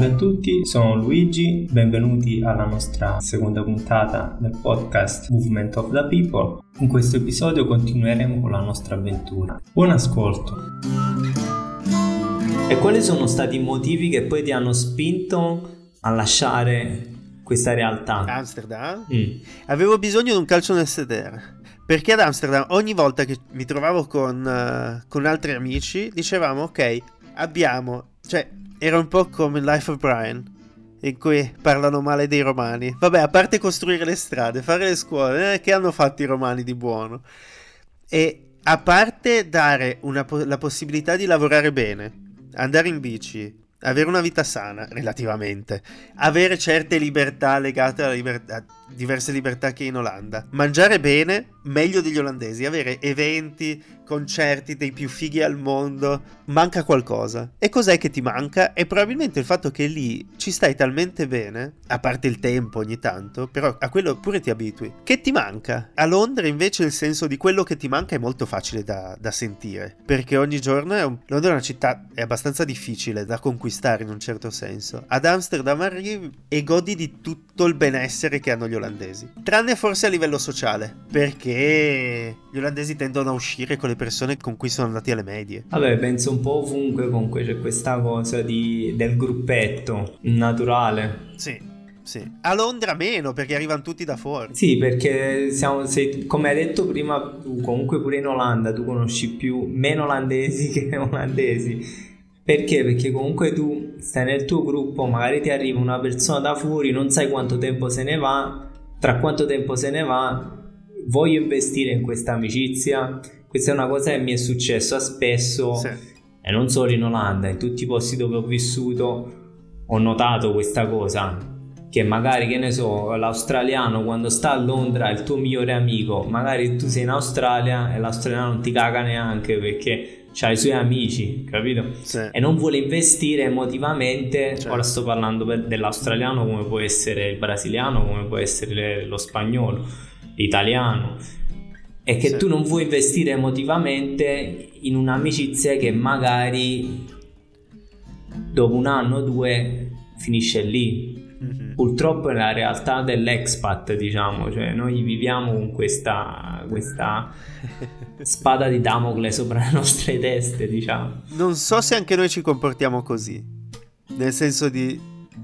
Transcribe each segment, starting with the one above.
Salve a tutti, sono Luigi, benvenuti alla nostra seconda puntata del podcast Movement of the People. In questo episodio continueremo con la nostra avventura. Buon ascolto! E quali sono stati i motivi che poi ti hanno spinto a lasciare questa realtà? Amsterdam? Mm. Avevo bisogno di un calcio nel sedere. Perché ad Amsterdam ogni volta che mi trovavo con, uh, con altri amici dicevamo ok, abbiamo, cioè era un po' come Life of Brian, in cui parlano male dei romani. Vabbè, a parte costruire le strade, fare le scuole, eh, che hanno fatto i romani di buono? E a parte dare una, la possibilità di lavorare bene, andare in bici, avere una vita sana, relativamente, avere certe libertà legate alla libertà, diverse libertà che in Olanda, mangiare bene, meglio degli olandesi, avere eventi, concerti dei più fighi al mondo, manca qualcosa. E cos'è che ti manca? E probabilmente il fatto che lì ci stai talmente bene, a parte il tempo ogni tanto, però a quello pure ti abitui, che ti manca. A Londra invece il senso di quello che ti manca è molto facile da, da sentire, perché ogni giorno è un... Londra è una città è abbastanza difficile da conquistare in un certo senso. Ad Amsterdam arrivi e godi di tutto il benessere che hanno gli olandesi, tranne forse a livello sociale, perché gli olandesi tendono a uscire con le persone con cui sono andati alle medie. Vabbè, penso un po' ovunque comunque c'è questa cosa di, del gruppetto naturale. Sì. Sì. A Londra meno perché arrivano tutti da fuori. Sì, perché siamo, sei, come hai detto prima, tu comunque pure in Olanda tu conosci più meno olandesi che olandesi. Perché? Perché comunque tu stai nel tuo gruppo, magari ti arriva una persona da fuori, non sai quanto tempo se ne va, tra quanto tempo se ne va, voglio investire in questa amicizia, questa è una cosa che mi è successa spesso. Sì. e non solo in Olanda, in tutti i posti dove ho vissuto ho notato questa cosa che magari che ne so l'australiano quando sta a Londra è il tuo migliore amico magari tu sei in Australia e l'australiano non ti caga neanche perché ha i suoi amici capito sì. e non vuole investire emotivamente certo. ora sto parlando dell'australiano come può essere il brasiliano come può essere lo spagnolo l'italiano è che sì. tu non vuoi investire emotivamente in un'amicizia che magari dopo un anno o due finisce lì. Mm-hmm. Purtroppo è la realtà dell'expat, diciamo, cioè noi viviamo con questa, questa spada di Damocle sopra le nostre teste, diciamo. Non so se anche noi ci comportiamo così, nel senso di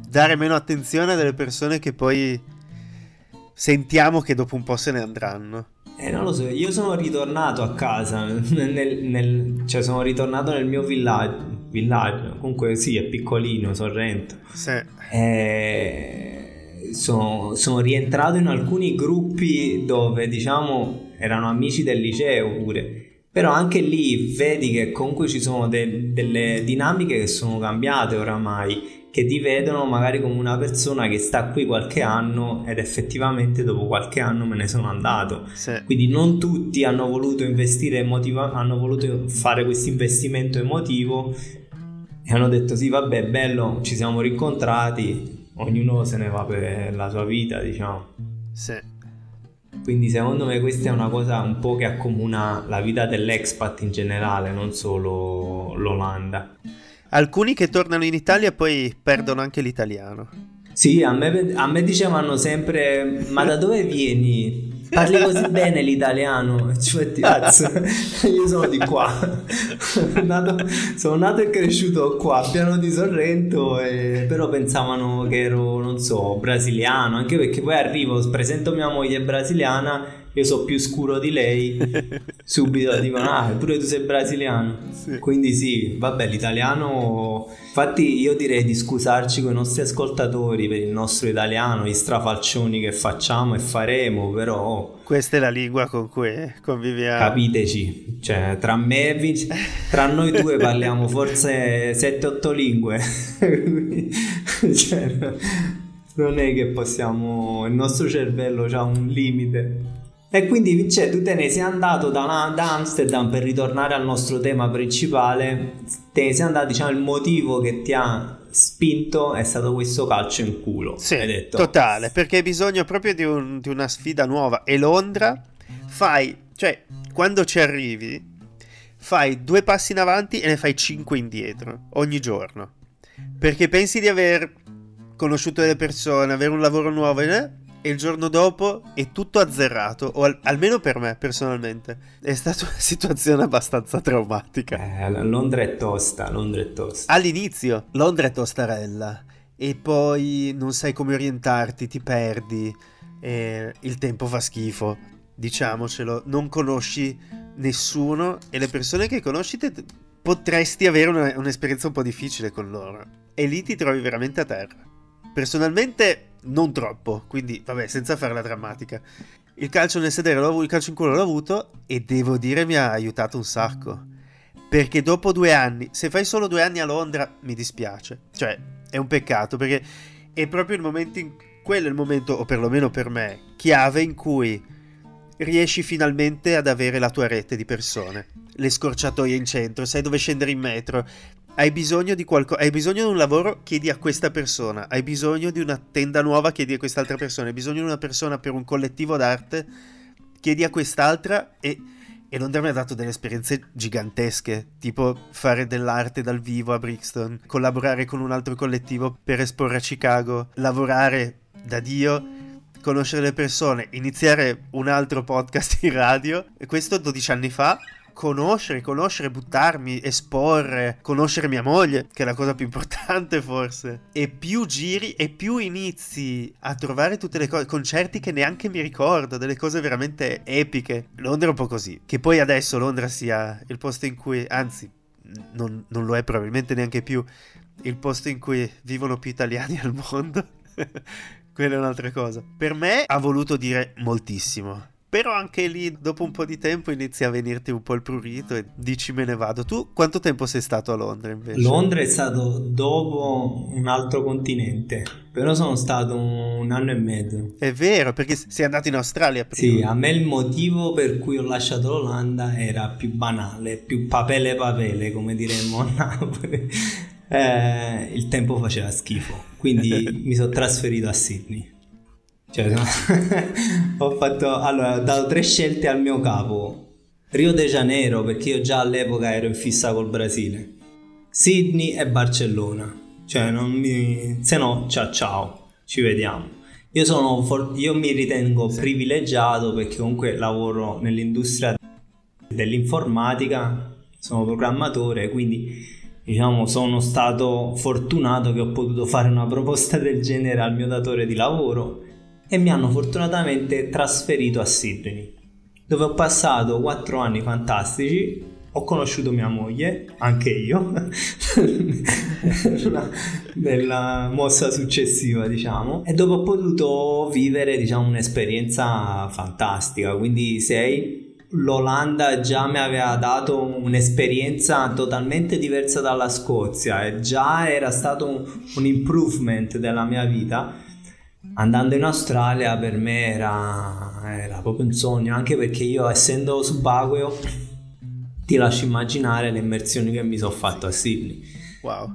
dare meno attenzione a delle persone che poi sentiamo che dopo un po' se ne andranno. Eh, non lo so, io sono ritornato a casa, nel, nel, cioè sono ritornato nel mio villaggio, villaggio, comunque sì, è piccolino, Sorrento. Sì. Eh, sono, sono, rientrato in alcuni gruppi dove, diciamo, erano amici del liceo pure. Però anche lì vedi che comunque ci sono de, delle dinamiche che sono cambiate oramai che ti vedono magari come una persona che sta qui qualche anno ed effettivamente dopo qualche anno me ne sono andato. Sì. Quindi non tutti hanno voluto investire emotiva, hanno voluto fare questo investimento emotivo e hanno detto sì vabbè bello, ci siamo rincontrati, ognuno se ne va per la sua vita diciamo. Sì. Quindi secondo me questa è una cosa un po' che accomuna la vita dell'expat in generale, non solo l'Olanda. Alcuni che tornano in Italia poi perdono anche l'italiano. Sì, a me, a me dicevano sempre: Ma da dove vieni? Parli così bene l'italiano? Cioè, cazzo, io sono di qua. nato, sono nato e cresciuto qua, a piano di Sorrento, e, però pensavano che ero, non so, brasiliano. Anche perché poi arrivo, presento mia moglie brasiliana io so più scuro di lei, subito dicono, ah, pure tu sei brasiliano. Sì. Quindi sì, vabbè, l'italiano... Infatti io direi di scusarci con i nostri ascoltatori per il nostro italiano, gli strafalcioni che facciamo e faremo, però... Questa è la lingua con cui conviviamo. Capiteci, cioè tra me e Vince, tra noi due parliamo forse 7-8 lingue. cioè, non è che possiamo... Il nostro cervello ha un limite. E quindi cioè, tu te ne sei andato da, da, Amsterdam per ritornare al nostro tema principale, te ne sei andato, diciamo, il motivo che ti ha spinto è stato questo calcio in culo. Sì, totale, perché hai bisogno proprio di, un, di una sfida nuova. E Londra fai, cioè, quando ci arrivi, fai due passi in avanti e ne fai cinque indietro ogni giorno. Perché pensi di aver conosciuto delle persone, avere un lavoro nuovo eh? E il giorno dopo è tutto azzerrato, o al- almeno per me personalmente. È stata una situazione abbastanza traumatica. Eh, Londra è tosta, Londra è tosta. All'inizio, Londra è tostarella e poi non sai come orientarti, ti perdi, e il tempo fa schifo, diciamocelo, non conosci nessuno e le persone che conosci te potresti avere una, un'esperienza un po' difficile con loro e lì ti trovi veramente a terra. Personalmente non troppo, quindi vabbè, senza fare la drammatica. Il calcio nel sedere, l'ho, il calcio in culo l'ho avuto e devo dire mi ha aiutato un sacco. Perché dopo due anni, se fai solo due anni a Londra, mi dispiace. Cioè, è un peccato perché è proprio il momento in quello è il momento, o perlomeno per me, chiave in cui riesci finalmente ad avere la tua rete di persone. Le scorciatoie in centro, sai dove scendere in metro. Hai bisogno di qualcosa, hai bisogno di un lavoro, chiedi a questa persona. Hai bisogno di una tenda nuova, chiedi a quest'altra persona. Hai bisogno di una persona per un collettivo d'arte, chiedi a quest'altra e e Londra mi ha dato delle esperienze gigantesche, tipo fare dell'arte dal vivo a Brixton, collaborare con un altro collettivo per esporre a Chicago, lavorare da Dio, conoscere le persone, iniziare un altro podcast in radio, e questo 12 anni fa, conoscere, conoscere, buttarmi, esporre, conoscere mia moglie, che è la cosa più importante forse. E più giri e più inizi a trovare tutte le cose, concerti che neanche mi ricordo, delle cose veramente epiche. Londra è un po' così. Che poi adesso Londra sia il posto in cui, anzi, non, non lo è probabilmente neanche più, il posto in cui vivono più italiani al mondo. Quella è un'altra cosa. Per me ha voluto dire moltissimo però anche lì, dopo un po' di tempo, inizia a venirti un po' il prurito e dici me ne vado. Tu quanto tempo sei stato a Londra invece? Londra è stato dopo un altro continente, però sono stato un anno e mezzo. È vero, perché sei andato in Australia prima. Sì, a me il motivo per cui ho lasciato l'Olanda era più banale, più papele papele, come diremmo a Napoli. Eh, il tempo faceva schifo, quindi mi sono trasferito a Sydney. Cioè, ho fatto allora, ho dato tre scelte al mio capo. Rio de Janeiro, perché io già all'epoca ero in fissa col Brasile. Sydney e Barcellona. Cioè, non mi... se no, ciao ciao, ci vediamo. Io, sono for... io mi ritengo privilegiato perché comunque lavoro nell'industria dell'informatica, sono programmatore, quindi diciamo sono stato fortunato che ho potuto fare una proposta del genere al mio datore di lavoro e mi hanno fortunatamente trasferito a Sydney, dove ho passato quattro anni fantastici. Ho conosciuto mia moglie, anche io, nella mossa successiva, diciamo, e dove ho potuto vivere, diciamo, un'esperienza fantastica. Quindi sei l'Olanda già mi aveva dato un'esperienza totalmente diversa dalla Scozia e già era stato un, un improvement della mia vita andando in Australia per me era, era, proprio un sogno, anche perché io essendo subacqueo ti lascio immaginare le immersioni che mi sono fatto a Sydney. Wow.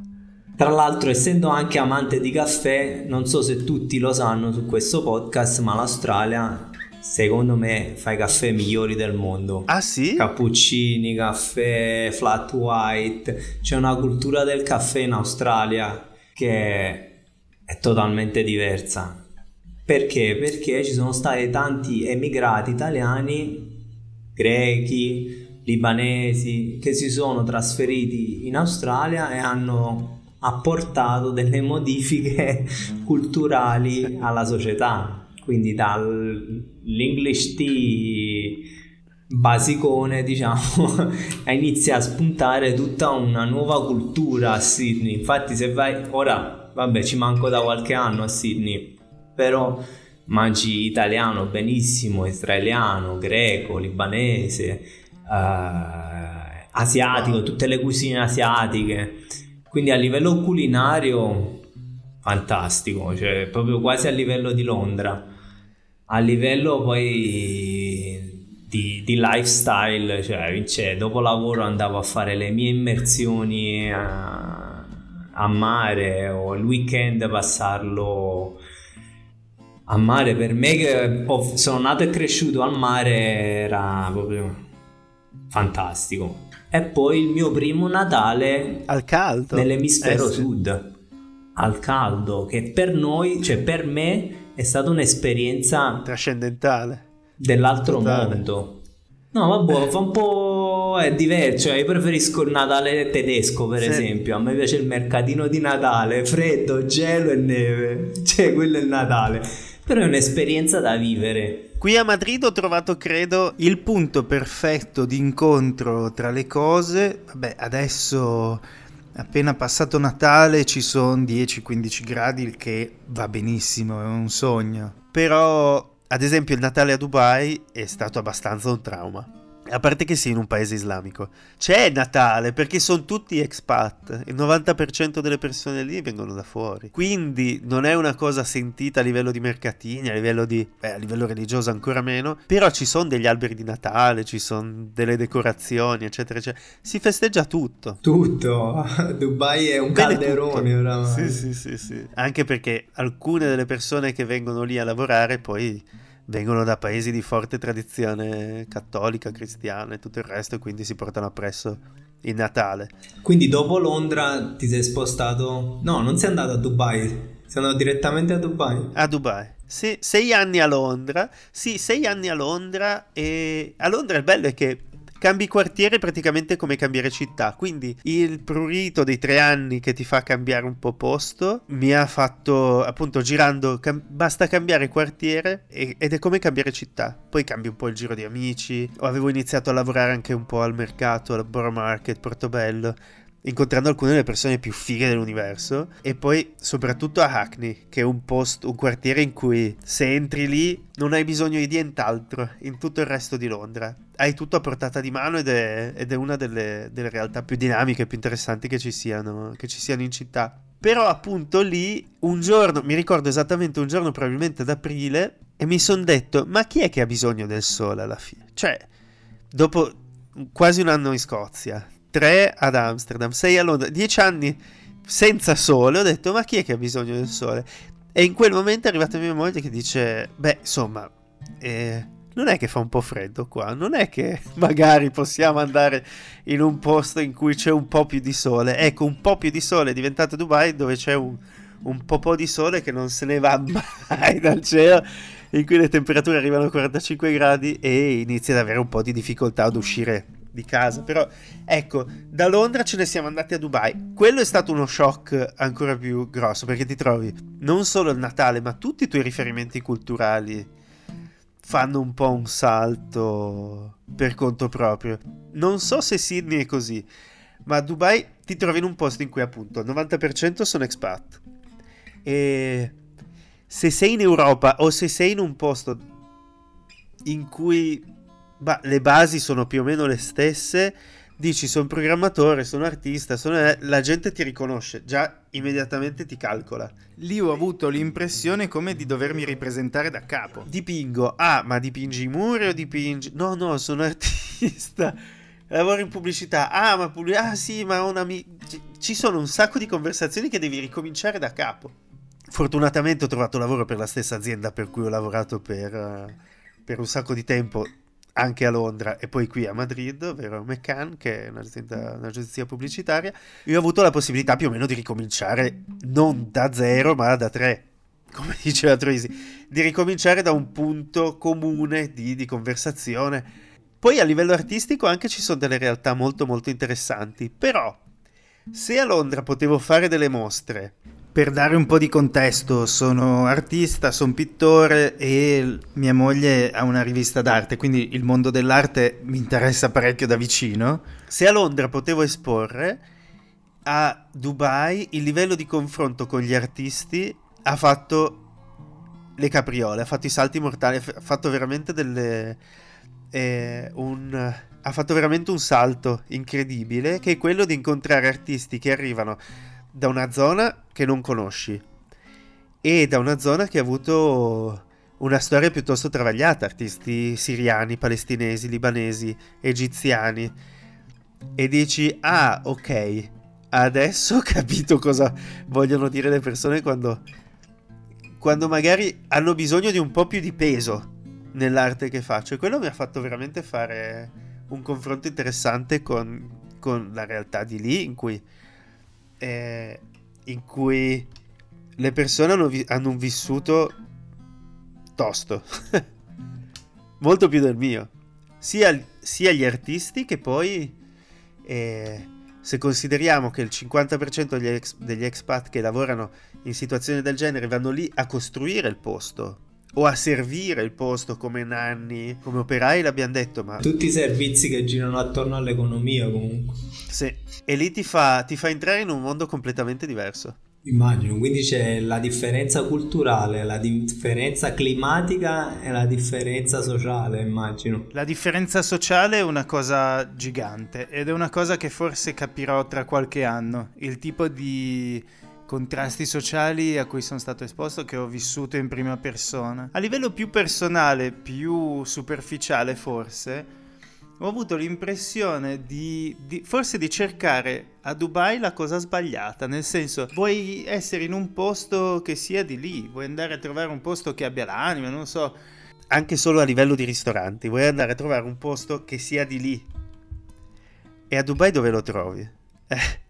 Tra l'altro, essendo anche amante di caffè, non so se tutti lo sanno su questo podcast, ma l'Australia secondo me fa i caffè migliori del mondo. Ah sì? Cappuccini, caffè, flat white. C'è una cultura del caffè in Australia che è totalmente diversa. Perché? Perché ci sono stati tanti emigrati italiani, grechi, libanesi, che si sono trasferiti in Australia e hanno apportato delle modifiche culturali alla società. Quindi dall'English tea basicone, diciamo, inizia a spuntare tutta una nuova cultura a Sydney. Infatti, se vai ora, vabbè, ci manco da qualche anno a Sydney però mangi italiano benissimo, israeliano, greco, libanese, eh, asiatico, tutte le cucine asiatiche. Quindi a livello culinario fantastico, cioè proprio quasi a livello di Londra. A livello poi di, di lifestyle, cioè, cioè, dopo lavoro andavo a fare le mie immersioni a, a mare o il weekend passarlo a mare per me che sono nato e cresciuto al mare era proprio fantastico. E poi il mio primo Natale al caldo nell'emisfero eh, sud. al caldo, che per noi, cioè per me, è stata un'esperienza trascendentale dell'altro Totale. mondo. No, vabbè, fa un po' è diverso. Cioè, io preferisco il Natale tedesco, per sì. esempio. A me piace il mercatino di Natale, freddo, gelo e neve. Cioè, quello è il Natale. Però è un'esperienza da vivere. Qui a Madrid ho trovato, credo, il punto perfetto di incontro tra le cose. Vabbè, adesso appena passato Natale ci sono 10-15 gradi, il che va benissimo, è un sogno. Però, ad esempio, il Natale a Dubai è stato abbastanza un trauma. A parte che sei in un paese islamico. C'è Natale perché sono tutti expat. Il 90% delle persone lì vengono da fuori. Quindi non è una cosa sentita a livello di mercatini, a livello di... Beh, a livello religioso ancora meno. Però ci sono degli alberi di Natale, ci sono delle decorazioni, eccetera, eccetera. Si festeggia tutto. Tutto. Dubai è un Bene calderone oramai. Sì, sì, sì, sì. Anche perché alcune delle persone che vengono lì a lavorare poi vengono da paesi di forte tradizione cattolica, cristiana e tutto il resto e quindi si portano appresso il Natale. Quindi dopo Londra ti sei spostato? No, non sei andato a Dubai, sei andato direttamente a Dubai? A Dubai. Sì, sei anni a Londra. Sì, sei anni a Londra e a Londra il bello è che cambi quartiere praticamente come cambiare città. Quindi il prurito dei tre anni che ti fa cambiare un po' posto mi ha fatto appunto girando, cam- basta cambiare quartiere e- ed è come cambiare città. Poi cambi un po' il giro di amici. Avevo iniziato a lavorare anche un po' al mercato, al Borough Market, Portobello incontrando alcune delle persone più fighe dell'universo e poi soprattutto a Hackney che è un posto, un quartiere in cui se entri lì non hai bisogno di nient'altro in tutto il resto di Londra. Hai tutto a portata di mano ed è, ed è una delle, delle, realtà più dinamiche più interessanti che ci, siano, che ci siano in città. Però appunto lì un giorno mi ricordo esattamente un giorno probabilmente ad aprile e mi sono detto ma chi è che ha bisogno del sole alla fine? Cioè dopo quasi un anno in Scozia 3 ad Amsterdam, 6 a Londra, 10 anni senza sole, ho detto ma chi è che ha bisogno del sole? E in quel momento è arrivata mia moglie che dice, beh insomma, eh, non è che fa un po' freddo qua, non è che magari possiamo andare in un posto in cui c'è un po' più di sole. Ecco, un po' più di sole è diventato Dubai dove c'è un, un po' di sole che non se ne va mai dal cielo, in cui le temperature arrivano a 45 gradi e inizi ad avere un po' di difficoltà ad uscire di casa. Però ecco, da Londra ce ne siamo andati a Dubai. Quello è stato uno shock ancora più grosso perché ti trovi non solo il Natale, ma tutti i tuoi riferimenti culturali fanno un po' un salto per conto proprio. Non so se Sydney è così, ma a Dubai ti trovi in un posto in cui appunto il 90% sono expat. E se sei in Europa o se sei in un posto in cui bah, le basi sono più o meno le stesse. Dici sono programmatore, sono artista, sono... la gente ti riconosce, già immediatamente ti calcola. Lì ho avuto l'impressione come di dovermi ripresentare da capo. Dipingo, ah, ma dipingi i muri o dipingi... No, no, sono artista. Lavoro in pubblicità. Ah, ma pubblic... ah, sì, ma ho un amico. Ci sono un sacco di conversazioni che devi ricominciare da capo. Fortunatamente ho trovato lavoro per la stessa azienda per cui ho lavorato per, uh, per un sacco di tempo anche a Londra e poi qui a Madrid, ovvero McCann, che è un'agenzia pubblicitaria, io ho avuto la possibilità più o meno di ricominciare non da zero, ma da tre, come diceva Troisi, di ricominciare da un punto comune di, di conversazione. Poi a livello artistico anche ci sono delle realtà molto molto interessanti, però se a Londra potevo fare delle mostre per dare un po' di contesto, sono artista, sono pittore e mia moglie ha una rivista d'arte, quindi il mondo dell'arte mi interessa parecchio da vicino. Se a Londra potevo esporre, a Dubai il livello di confronto con gli artisti ha fatto le capriole, ha fatto i salti mortali, ha fatto veramente delle... Eh, un, ha fatto veramente un salto incredibile che è quello di incontrare artisti che arrivano da una zona che non conosci e da una zona che ha avuto una storia piuttosto travagliata, artisti siriani, palestinesi, libanesi, egiziani. E dici "Ah, ok, adesso ho capito cosa vogliono dire le persone quando quando magari hanno bisogno di un po' più di peso nell'arte che faccio. E quello mi ha fatto veramente fare un confronto interessante con, con la realtà di lì in cui eh, in cui le persone hanno, vi- hanno un vissuto tosto, molto più del mio, sia, sia gli artisti che poi, eh, se consideriamo che il 50% degli, ex- degli expat che lavorano in situazioni del genere vanno lì a costruire il posto o a servire il posto come nanni, come operai, l'abbiamo detto, ma... Tutti i servizi che girano attorno all'economia comunque. Sì, e lì ti fa, ti fa entrare in un mondo completamente diverso. Immagino, quindi c'è la differenza culturale, la differenza climatica e la differenza sociale, immagino. La differenza sociale è una cosa gigante ed è una cosa che forse capirò tra qualche anno. Il tipo di contrasti sociali a cui sono stato esposto che ho vissuto in prima persona. A livello più personale, più superficiale forse, ho avuto l'impressione di, di, forse di cercare a Dubai la cosa sbagliata, nel senso vuoi essere in un posto che sia di lì, vuoi andare a trovare un posto che abbia l'anima, non so. Anche solo a livello di ristoranti, vuoi andare a trovare un posto che sia di lì. E a Dubai dove lo trovi? Eh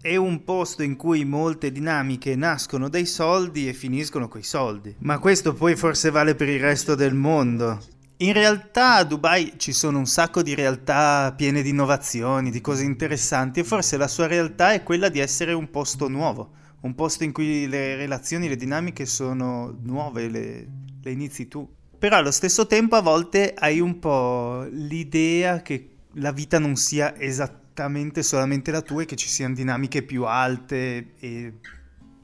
è un posto in cui molte dinamiche nascono dai soldi e finiscono coi soldi. Ma questo poi forse vale per il resto del mondo. In realtà a Dubai ci sono un sacco di realtà piene di innovazioni, di cose interessanti e forse la sua realtà è quella di essere un posto nuovo, un posto in cui le relazioni, le dinamiche sono nuove, le, le inizi tu. Però allo stesso tempo a volte hai un po' l'idea che la vita non sia esattamente esattamente solamente la tua e che ci siano dinamiche più alte e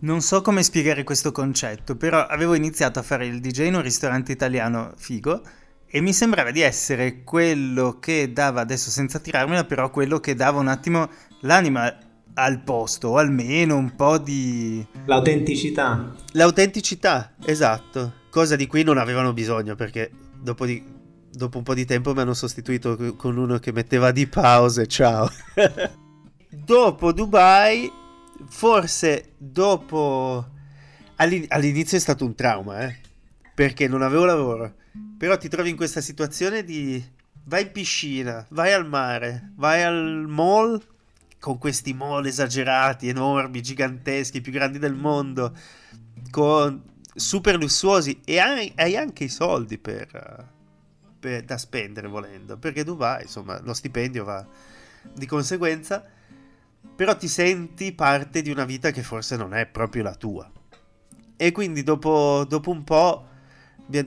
non so come spiegare questo concetto, però avevo iniziato a fare il DJ in un ristorante italiano figo e mi sembrava di essere quello che dava, adesso senza tirarmela, però quello che dava un attimo l'anima al posto, o almeno un po' di... L'autenticità. L'autenticità, esatto. Cosa di cui non avevano bisogno perché dopo di dopo un po' di tempo mi hanno sostituito con uno che metteva di pause, ciao. dopo Dubai, forse dopo... all'inizio è stato un trauma, eh? Perché non avevo lavoro. Però ti trovi in questa situazione di... Vai in piscina, vai al mare, vai al mall con questi mall esagerati, enormi, giganteschi, più grandi del mondo, con super lussuosi e hai, hai anche i soldi per, per, da spendere volendo, perché Dubai, insomma, lo stipendio va di conseguenza, però ti senti parte di una vita che forse non è proprio la tua. E quindi dopo, dopo un po',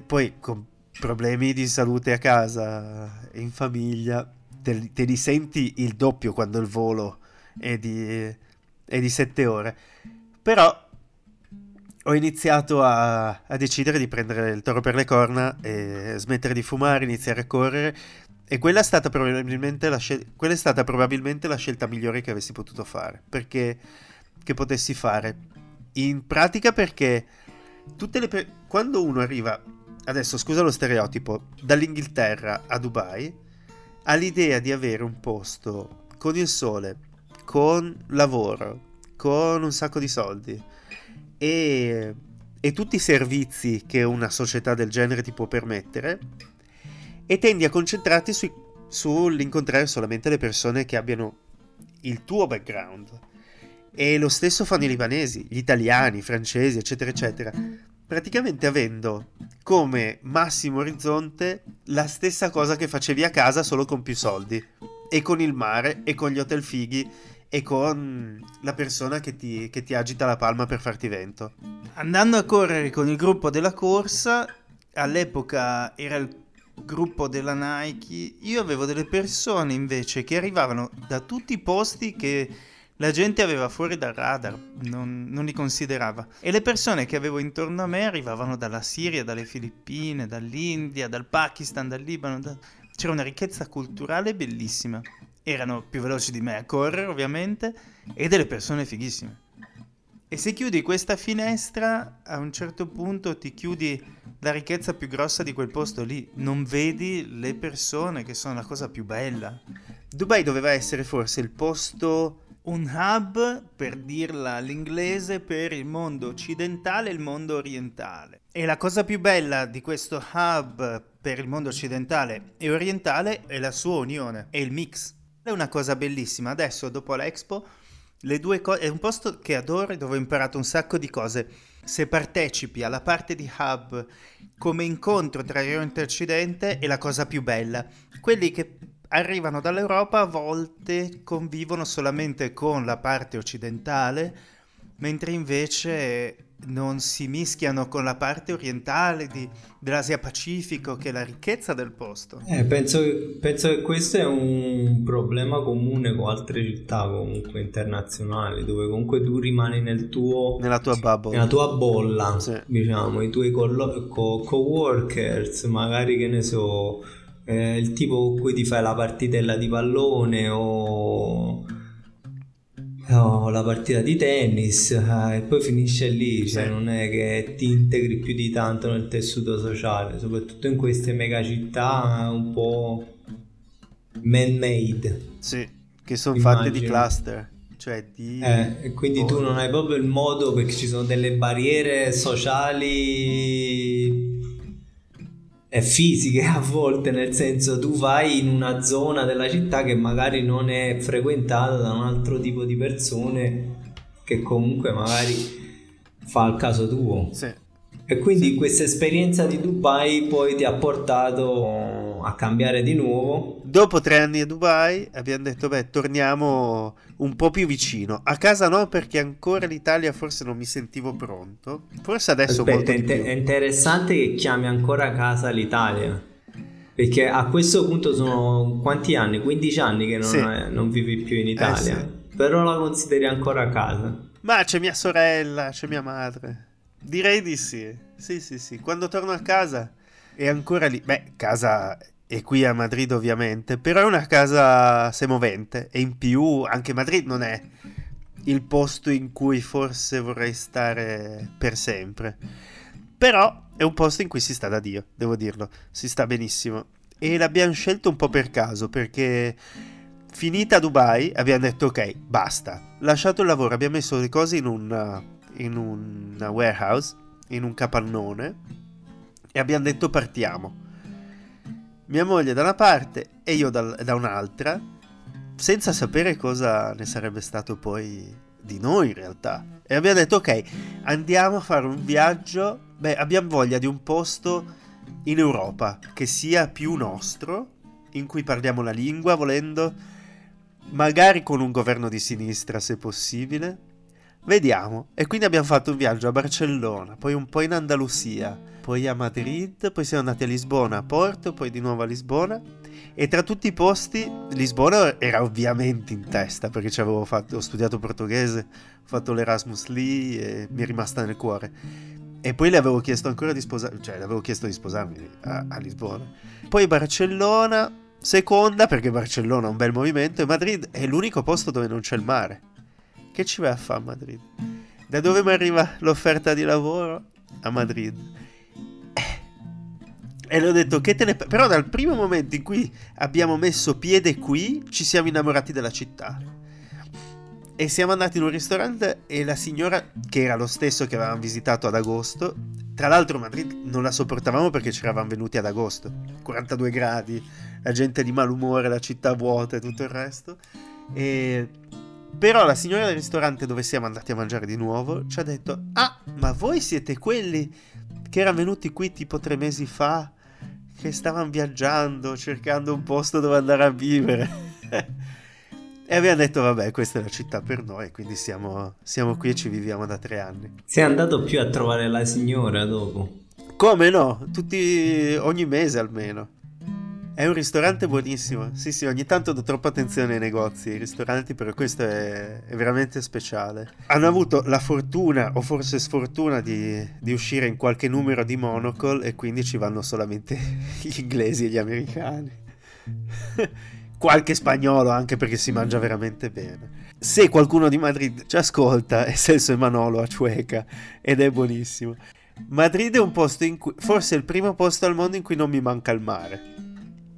poi con problemi di salute a casa, in famiglia, te, te li senti il doppio quando il volo è di, è di 7 ore. Però ho iniziato a, a, decidere di prendere il toro per le corna e smettere di fumare, iniziare a correre. E quella è stata probabilmente la, scel- è stata probabilmente la scelta migliore che avessi potuto fare. Perché che potessi fare. In pratica perché tutte le pre- quando uno arriva, adesso scusa lo stereotipo, dall'Inghilterra a Dubai, ha l'idea di avere un posto con il sole, con lavoro, con un sacco di soldi e, e tutti i servizi che una società del genere ti può permettere e tendi a concentrarti sui, sull'incontrare solamente le persone che abbiano il tuo background. E lo stesso fanno i libanesi, gli italiani, i francesi, eccetera, eccetera. Praticamente avendo come massimo orizzonte la stessa cosa che facevi a casa solo con più soldi. E con il mare, e con gli hotel fighi, e con la persona che ti, che ti agita la palma per farti vento. Andando a correre con il gruppo della corsa, all'epoca era il gruppo della Nike, io avevo delle persone invece che arrivavano da tutti i posti che la gente aveva fuori dal radar, non, non, li considerava. E le persone che avevo intorno a me arrivavano dalla Siria, dalle Filippine, dall'India, dal Pakistan, dal Libano. Da... C'era una ricchezza culturale bellissima erano più veloci di me a correre ovviamente e delle persone fighissime. E se chiudi questa finestra, a un certo punto ti chiudi la ricchezza più grossa di quel posto lì, non vedi le persone che sono la cosa più bella. Dubai doveva essere forse il posto un hub, per dirla all'inglese, per il mondo occidentale e il mondo orientale. E la cosa più bella di questo hub per il mondo occidentale e orientale è la sua unione, è il mix. È una cosa bellissima. Adesso, dopo l'Expo, le due cose, è un posto che adoro e dove ho imparato un sacco di cose. Se partecipi alla parte di hub come incontro tra Oriente e Occidente è la cosa più bella. Quelli che arrivano dall'Europa a volte convivono solamente con la parte occidentale, mentre invece non si mischiano con la parte orientale di, dell'Asia Pacifico, che è la ricchezza del posto. Eh, penso, penso, che questo è un problema comune con altre città comunque internazionali, dove comunque tu rimani nel tuo, nella tua bubble, nella tua bolla, sì. diciamo, i tuoi co- co- co-workers, magari che ne so, eh, il tipo con cui ti fai la partitella di pallone o Oh, la partita di tennis eh, e poi finisce lì, cioè non è che ti integri più di tanto nel tessuto sociale, soprattutto in queste mega città un po' man-made. Sì, che sono fatte di cluster. Cioè di... Eh, e quindi oh. tu non hai proprio il modo perché ci sono delle barriere sociali fisiche a volte, nel senso tu vai in una zona della città che magari non è frequentata da un altro tipo di persone che comunque magari fa il caso tuo. Sì. E quindi sì. questa esperienza di Dubai poi ti ha portato a cambiare di nuovo. Dopo tre anni a Dubai abbiamo detto, beh, torniamo un po' più vicino. A casa no, perché ancora l'Italia forse non mi sentivo pronto. Forse adesso Aspetta, è, è interessante che chiami ancora a casa l'Italia. Perché a questo punto sono quanti anni? 15 anni che non, sì. non vivi più in Italia. Eh sì. Però la consideri ancora a casa. Ma c'è mia sorella, c'è mia madre. Direi di sì. Sì, sì, sì. Quando torno a casa è ancora lì. Beh, casa è qui a Madrid ovviamente, però è una casa semovente e in più anche Madrid non è il posto in cui forse vorrei stare per sempre. Però è un posto in cui si sta da Dio, devo dirlo, si sta benissimo. E l'abbiamo scelto un po' per caso, perché finita Dubai abbiamo detto ok, basta. Lasciato il lavoro, abbiamo messo le cose in una, in una warehouse, in un capannone, e abbiamo detto partiamo mia moglie da una parte e io da, da un'altra, senza sapere cosa ne sarebbe stato poi di noi in realtà. E abbiamo detto ok, andiamo a fare un viaggio, beh abbiamo voglia di un posto in Europa che sia più nostro, in cui parliamo la lingua volendo, magari con un governo di sinistra se possibile. Vediamo. E quindi abbiamo fatto un viaggio a Barcellona, poi un po' in Andalusia, poi a Madrid, poi siamo andati a Lisbona, a Porto, poi di nuovo a Lisbona. E tra tutti i posti, Lisbona era ovviamente in testa perché ci avevo fatto, ho studiato portoghese, ho fatto l'Erasmus lì e mi è rimasta nel cuore. E poi le avevo chiesto ancora di sposarmi, cioè le avevo chiesto di sposarmi a, a Lisbona. Poi Barcellona, seconda perché Barcellona ha un bel movimento e Madrid è l'unico posto dove non c'è il mare. Che ci vai a fare a Madrid? Da dove mi arriva l'offerta di lavoro? A Madrid. E le ho detto che te ne... Però dal primo momento in cui abbiamo messo piede qui, ci siamo innamorati della città. E siamo andati in un ristorante e la signora, che era lo stesso che avevamo visitato ad agosto, tra l'altro Madrid non la sopportavamo perché ci eravamo venuti ad agosto, 42 gradi, la gente di malumore, la città vuota e tutto il resto. E però la signora del ristorante dove siamo andati a mangiare di nuovo ci ha detto: Ah, ma voi siete quelli che erano venuti qui tipo tre mesi fa, che stavano viaggiando, cercando un posto dove andare a vivere. e abbiamo detto: Vabbè, questa è la città per noi, quindi siamo, siamo qui e ci viviamo da tre anni. Sei andato più a trovare la signora dopo? Come no? Tutti, ogni mese almeno. È un ristorante buonissimo. Sì, sì, ogni tanto do troppa attenzione ai negozi, ai ristoranti, però questo è, è veramente speciale. Hanno avuto la fortuna, o forse sfortuna, di, di, uscire in qualche numero di Monocle e quindi ci vanno solamente gli inglesi e gli americani. qualche spagnolo anche perché si mangia veramente bene. Se qualcuno di Madrid ci ascolta, è Celso Emanuele a Cueca ed è buonissimo. Madrid è un posto in cui, forse è il primo posto al mondo in cui non mi manca il mare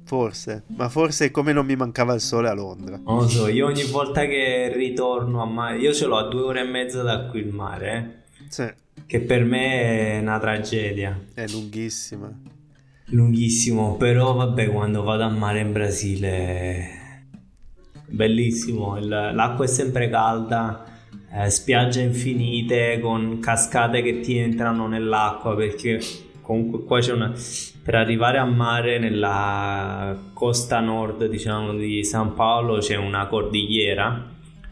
Forse, ma forse come non mi mancava il sole a Londra. Non lo so, io ogni volta che ritorno a mare, io ce l'ho a due ore e mezza da qui il mare, eh? Sì. Che per me è una tragedia. È lunghissima. Lunghissimo, però vabbè, quando vado a mare in Brasile bellissimo, Il- l'acqua è sempre calda, eh, spiagge infinite con cascate che ti entrano nell'acqua perché comunque qua c'è una... Per arrivare a mare nella costa nord, diciamo, di San Paolo c'è una cordigliera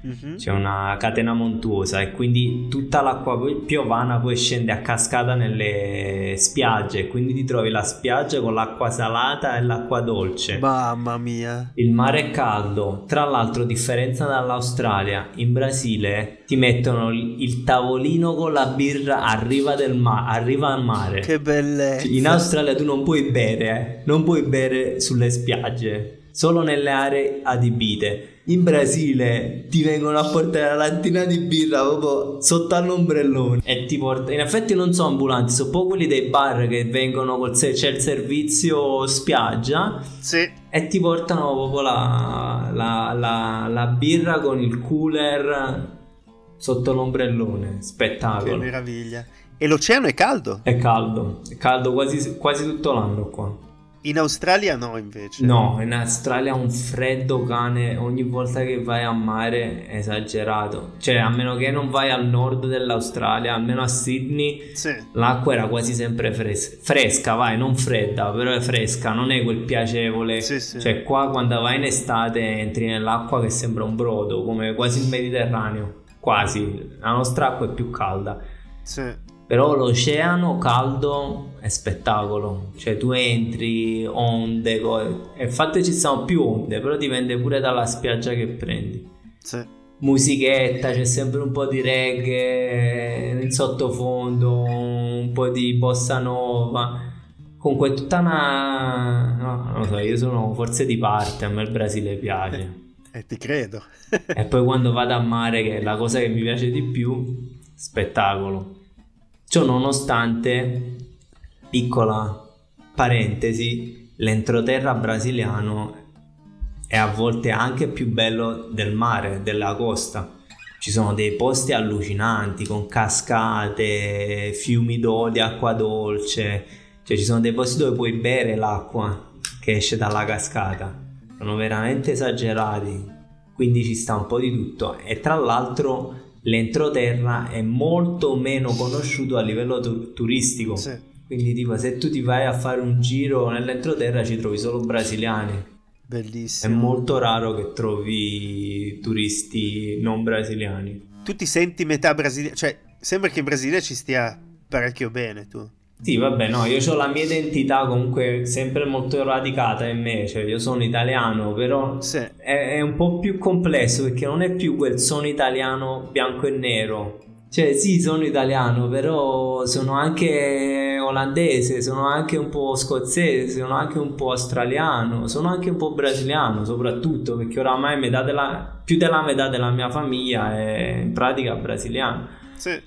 Mhm. c'è una catena montuosa e quindi tutta l'acqua piovana poi scende a cascata nelle spiagge e quindi ti trovi la spiaggia con l'acqua salata e l'acqua dolce. Mamma mia. Il mare è caldo, tra l'altro differenza dall'Australia, in Brasile ti mettono il il tavolino con la birra a riva, del ma- a riva al mare. Che bellezza. In Australia tu non puoi bere, eh. non puoi bere sulle spiagge, solo nelle aree adibite. In Brasile ti vengono a portare la lattina di birra proprio sotto all'ombrellone e ti portano. In effetti non sono ambulanti, sono proprio quelli dei bar che vengono col se- c'è il servizio spiaggia Sì. e ti portano proprio la, la- la- la birra con il cooler sotto l'ombrellone. Che Spettacolo. meraviglia. E l'oceano è caldo? È caldo, è caldo quasi, quasi tutto l'anno qua. In Australia no, invece. No, in Australia un freddo cane ogni volta che vai a mare è esagerato. Cioè, a meno che non vai al nord dell'Australia, almeno a Sydney, Sì. l'acqua era quasi sempre fres- fresca, vai, non fredda, però è fresca, non è quel piacevole. Sì, sì. Cioè, qua quando vai in estate entri nell'acqua che sembra un brodo, come quasi il Mediterraneo. Quasi, la nostra acqua è più calda. Sì. Però l'oceano caldo è spettacolo, cioè tu entri, onde, co- e infatti ci sono più onde, però dipende pure dalla spiaggia che prendi. Sì. Musichetta, c'è sempre un po' di reggae in sottofondo, un po' di bossa nova. Comunque tutta una... no, non lo so, io sono forse di parte, a me il Brasile piace. E ti credo. E poi quando vado a mare, che è la cosa che mi piace di più, spettacolo. Ciò nonostante, piccola parentesi, l'entroterra brasiliano è a volte anche più bello del mare, della costa. Ci sono dei posti allucinanti con cascate, fiumi d'olio, acqua dolce. Cioè ci sono dei posti dove puoi bere l'acqua che esce dalla cascata. Sono veramente esagerati. Quindi ci sta un po' di tutto. E tra l'altro l'entroterra è molto meno conosciuto a livello tu- turistico. Sì. Quindi tipo se tu ti vai a fare un giro nell'entroterra ci trovi solo brasiliani. È Bellissimo. molto raro che trovi turisti non brasiliani. Tu ti senti metà brasiliano, cioè sembra che in Brasile ci stia parecchio bene tu. Sì, vabbè, no, io ho la mia identità comunque sempre molto radicata in me, cioè io sono italiano, però Sì. è, è un po' più complesso perché non è più quel sono italiano bianco e nero. Cioè, sì, sono italiano, però sono anche olandese, sono anche un po' scozzese, sono anche un po' australiano, sono anche un po' brasiliano, soprattutto perché oramai metà della, più della metà della mia famiglia è in pratica brasiliana. Sì.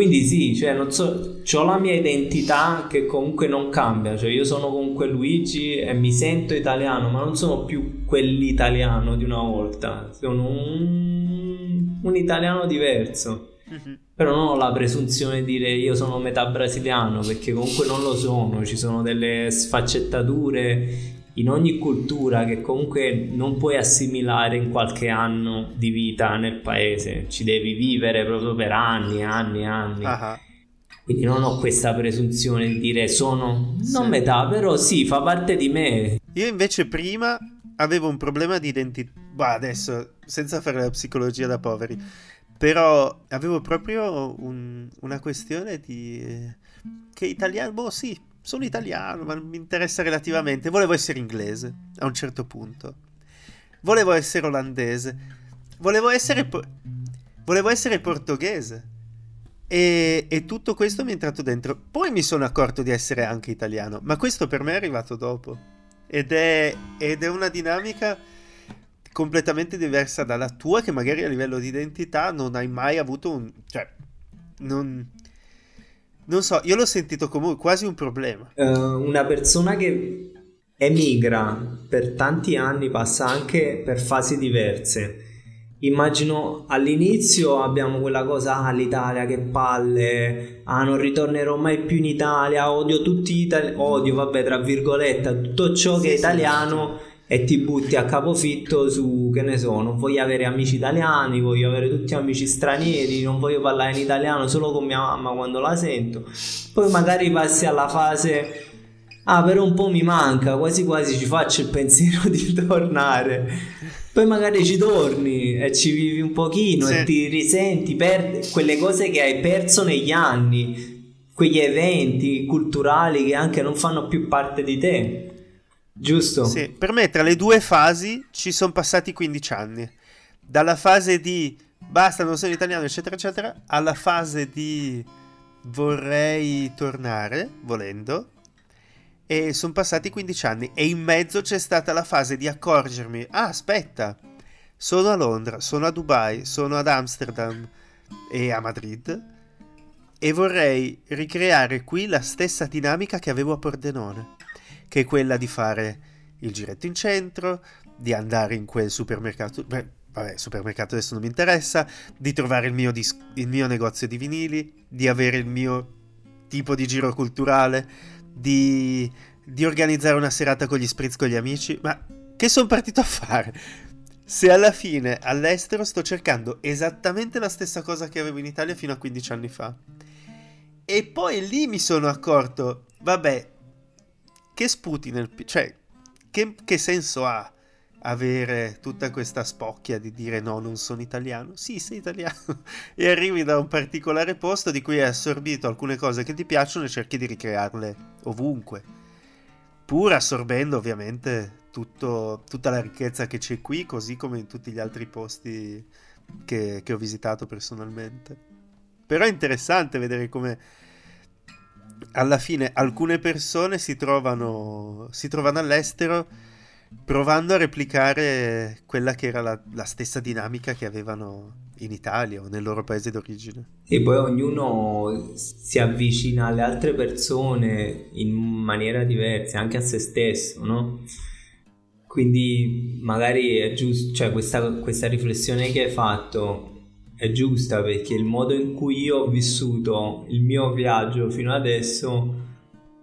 Quindi sì, cioè non so, ho la mia identità che comunque non cambia, cioè io sono comunque Luigi e mi sento italiano, ma non sono più quell'italiano di una volta, sono un, un italiano diverso. Mhm. Però non ho la presunzione di dire io sono metà brasiliano, perché comunque non lo sono, ci sono delle sfaccettature in ogni cultura che comunque non puoi assimilare in qualche anno di vita nel paese, ci devi vivere proprio per anni, anni, anni. Ah, ah. Quindi non ho questa presunzione di dire sono non Sì. metà, però sì, fa parte di me. Io invece prima avevo un problema di identità. Bah, adesso, senza fare la psicologia da poveri. Però avevo proprio un- una questione di... eh, Che italiano... Boh, sì, sono italiano, ma mi interessa relativamente. Volevo essere inglese, a un certo punto. Volevo essere olandese. Volevo essere... po- Volevo essere portoghese. E, e tutto questo mi è entrato dentro. Poi mi sono accorto di essere anche italiano, ma questo per me è arrivato dopo. Ed è, ed è una dinamica completamente diversa dalla tua, che magari a livello di identità non hai mai avuto un... cioè, non... Non so, io l'ho sentito come quasi un problema. Eh, una persona che emigra per tanti anni passa anche per fasi diverse. Immagino all'inizio abbiamo quella cosa, ah l'Italia che palle, ah non ritornerò mai più in Italia, odio tutti gli italiani, odio vabbè tra virgolette, tutto ciò Sì, che è sì, italiano e ti butti a capofitto su che ne so, non voglio avere amici italiani, voglio avere tutti amici stranieri, non voglio parlare in italiano solo con mia mamma quando la sento. Poi magari passi alla fase ah però un po' mi manca, quasi quasi ci faccio il pensiero di tornare. Poi magari ci torni e ci vivi un pochino sì. e ti risenti, perdi quelle cose che hai perso negli anni, quegli eventi culturali che anche non fanno più parte di te. Giusto? Sì, per me tra le due fasi ci sono passati 15 anni. Dalla fase di basta, non sono italiano, eccetera, eccetera, alla fase di vorrei tornare, volendo. E sono passati 15 anni e in mezzo c'è stata la fase di accorgermi, ah aspetta, sono a Londra, sono a Dubai, sono ad Amsterdam e a Madrid e vorrei ricreare qui la stessa dinamica che avevo a Pordenone che è quella di fare il giretto in centro, di andare in quel supermercato, beh, vabbè, supermercato adesso non mi interessa, di trovare il mio, dis- il mio negozio di vinili, di avere il mio tipo di giro culturale, di, di organizzare una serata con gli spritz con gli amici, ma che sono partito a fare? Se alla fine all'estero sto cercando esattamente la stessa cosa che avevo in Italia fino a 15 anni fa. E poi lì mi sono accorto, vabbè, che sputi nel... cioè, che, che senso ha avere tutta questa spocchia di dire no, non sono italiano? Sì, sei italiano e arrivi da un particolare posto di cui hai assorbito alcune cose che ti piacciono e cerchi di ricrearle ovunque, pur assorbendo ovviamente tutto, tutta la ricchezza che c'è qui, così come in tutti gli altri posti che, che ho visitato personalmente. Però è interessante vedere come alla fine alcune persone si trovano, si trovano all'estero provando a replicare quella che era la, la, stessa dinamica che avevano in Italia o nel loro paese d'origine. E poi ognuno si avvicina alle altre persone in maniera diversa, anche a se stesso, no? Quindi magari è giusto, cioè questa, questa riflessione che hai fatto è giusta perché il modo in cui io ho vissuto il mio viaggio fino adesso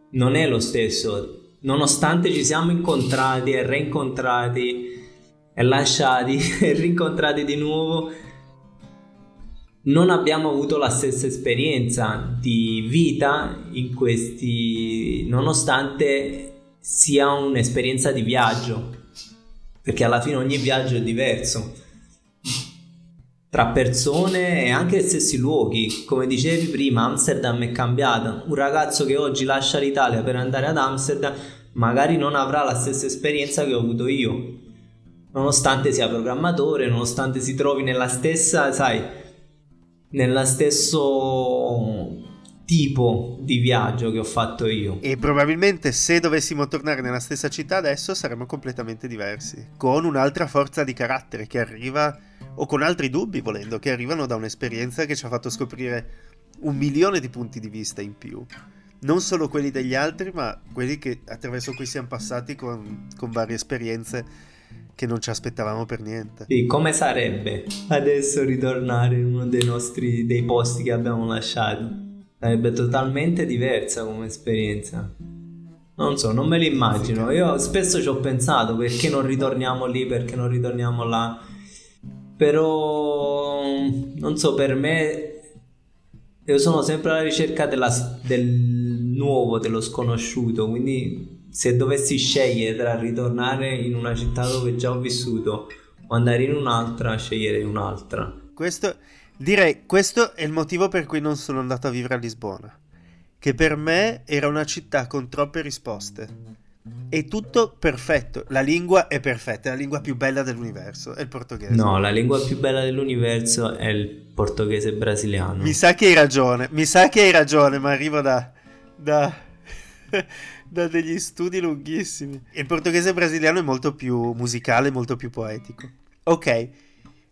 non è lo stesso. Nonostante ci siamo incontrati e reincontrati e lasciati e rincontrati di nuovo, non abbiamo avuto la stessa esperienza di vita in questi, nonostante sia un'esperienza di viaggio, perché alla fine ogni viaggio è diverso tra persone e anche stessi luoghi. Come dicevi prima, Amsterdam è cambiata. Un ragazzo che oggi lascia l'Italia per andare ad Amsterdam magari non avrà la stessa esperienza che ho avuto io. Nonostante sia programmatore, nonostante si trovi nella stessa, sai, nella stesso tipo di viaggio che ho fatto io. E probabilmente se dovessimo tornare nella stessa città adesso saremmo completamente diversi, con un'altra forza di carattere che arriva o con altri dubbi volendo, che arrivano da un'esperienza che ci ha fatto scoprire un milione di punti di vista in più. Non solo quelli degli altri, ma quelli che, attraverso cui siamo passati con, con varie esperienze che non ci aspettavamo per niente. Sì, come sarebbe adesso ritornare in uno dei nostri dei posti che abbiamo lasciato? Sarebbe totalmente diversa come esperienza. Non so, non me l'immagino. Io spesso ci ho pensato perché non ritorniamo lì, perché non ritorniamo là però non so per me io sono sempre alla ricerca della, del nuovo dello sconosciuto quindi se dovessi scegliere tra ritornare in una città dove già ho vissuto o andare in un'altra sceglierei un'altra. Questo direi questo è il motivo per cui non sono andato a vivere a Lisbona che per me era una città con troppe risposte è tutto perfetto. La lingua è perfetta, è la lingua più bella dell'universo, è il portoghese. No, la lingua più bella dell'universo è il portoghese brasiliano. Mi sa che hai ragione, mi sa che hai ragione, ma arrivo da, da, da degli studi lunghissimi. Il portoghese brasiliano è molto più musicale, molto più poetico. Ok,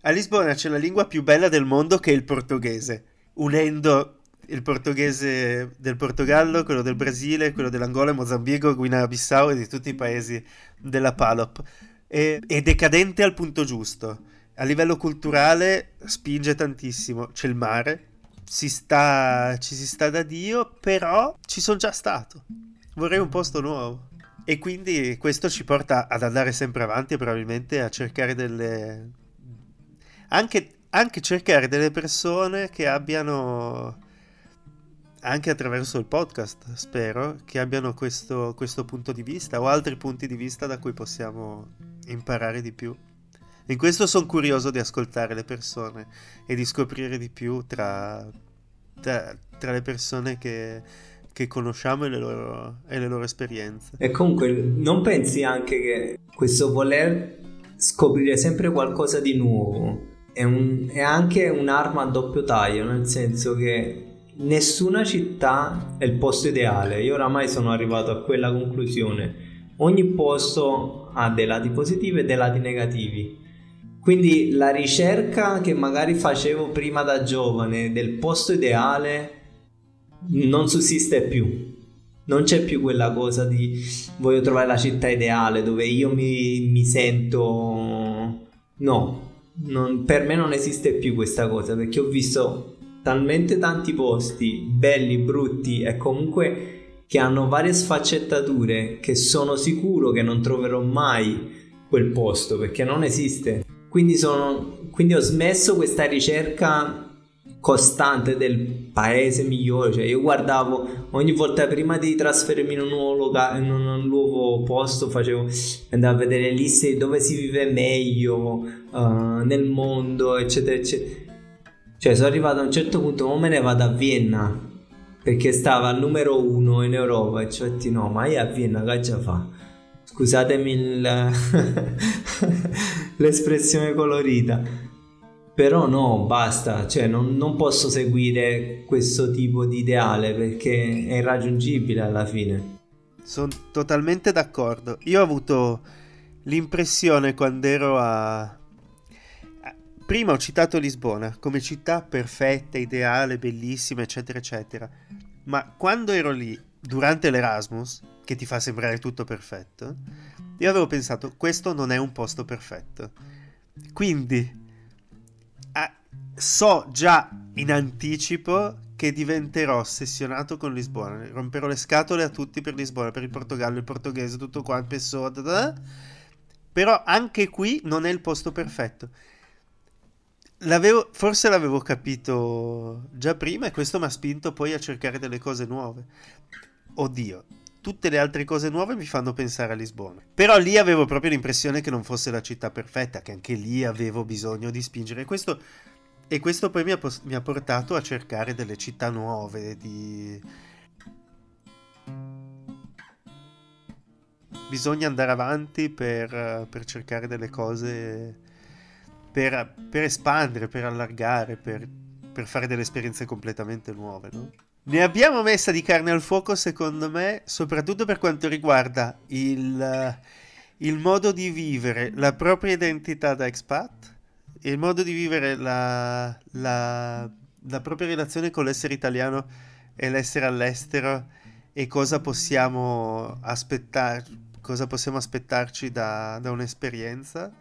a Lisbona c'è la lingua più bella del mondo che è il portoghese, unendo il portoghese del Portogallo, quello del Brasile, quello dell'Angola, Mozambico, Guinea-Bissau e di tutti i paesi della Palop. E, è decadente al punto giusto. A livello culturale spinge tantissimo. C'è il mare, si sta, ci si sta da Dio, però ci sono già stato. Vorrei un posto nuovo. E quindi questo ci porta ad andare sempre avanti e probabilmente a cercare delle... Anche, anche cercare delle persone che abbiano, anche attraverso il podcast, spero, che abbiano questo, questo punto di vista o altri punti di vista da cui possiamo imparare di più. In questo sono curioso di ascoltare le persone e di scoprire di più tra, tra, tra le persone che, che conosciamo e le, loro, e le loro esperienze. E comunque non pensi anche che questo voler scoprire sempre qualcosa di nuovo è, un, è anche un'arma a doppio taglio, nel senso che nessuna città è il posto ideale. Io oramai sono arrivato a quella conclusione. Ogni posto ha dei lati positivi e dei lati negativi. Quindi la ricerca che magari facevo prima da giovane del posto ideale non sussiste più. Non c'è più quella cosa di voglio trovare la città ideale dove io mi, mi sento... No, non, per me non esiste più questa cosa perché ho visto talmente tanti posti belli, brutti e comunque che hanno varie sfaccettature che sono sicuro che non troverò mai quel posto perché non esiste. Quindi, sono, quindi ho smesso questa ricerca costante del paese migliore. Cioè, io guardavo ogni volta prima di trasferirmi in un nuovo locale, in un nuovo posto, facevo andavo a vedere liste di dove si vive meglio uh, nel mondo, eccetera, eccetera. Cioè, sono arrivato a un certo punto, ma me ne vado a Vienna perché stava al numero uno in Europa. E cioè, no, ma io a Vienna che già fa? Scusatemi il... l'espressione colorita però no, basta, cioè non, non, posso seguire questo tipo di ideale perché è irraggiungibile alla fine. Sono totalmente d'accordo. Io ho avuto l'impressione quando ero a... Prima ho citato Lisbona come città perfetta, ideale, bellissima, eccetera, eccetera. Ma quando ero lì, durante l'Erasmus, che ti fa sembrare tutto perfetto, io avevo pensato, questo non è un posto perfetto. Quindi so già in anticipo che diventerò ossessionato con Lisbona. Romperò le scatole a tutti per Lisbona, per il Portogallo, il portoghese, tutto qua, il Pessoa. Però anche qui non è il posto perfetto. L'avevo, forse l'avevo capito già prima e questo mi ha spinto poi a cercare delle cose nuove. Oddio, tutte le altre cose nuove mi fanno pensare a Lisbona. Però lì avevo proprio l'impressione che non fosse la città perfetta, che anche lì avevo bisogno di spingere. Questo e questo poi mi ha, mi ha portato a cercare delle città nuove, di... Bisogna andare avanti per, per cercare delle cose, per, per, espandere, per allargare, per, per fare delle esperienze completamente nuove, no? Ne abbiamo messa di carne al fuoco, secondo me, soprattutto per quanto riguarda il, il modo di vivere la propria identità da expat il modo di vivere la, la, la propria relazione con l'essere italiano e l'essere all'estero e cosa possiamo, aspettar, cosa possiamo aspettarci da, da un'esperienza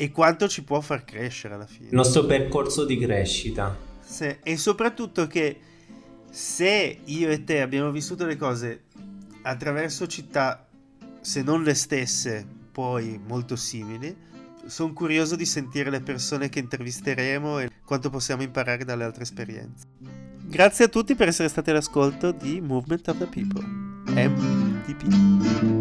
e quanto ci può far crescere alla fine. Il nostro percorso di crescita. Sì, e soprattutto che se io e te abbiamo vissuto le cose attraverso città, se non le stesse, poi molto simili, sono curioso di sentire le persone che intervisteremo e quanto possiamo imparare dalle altre esperienze. Grazie a tutti per essere stati all'ascolto di Movement of the People, MDP.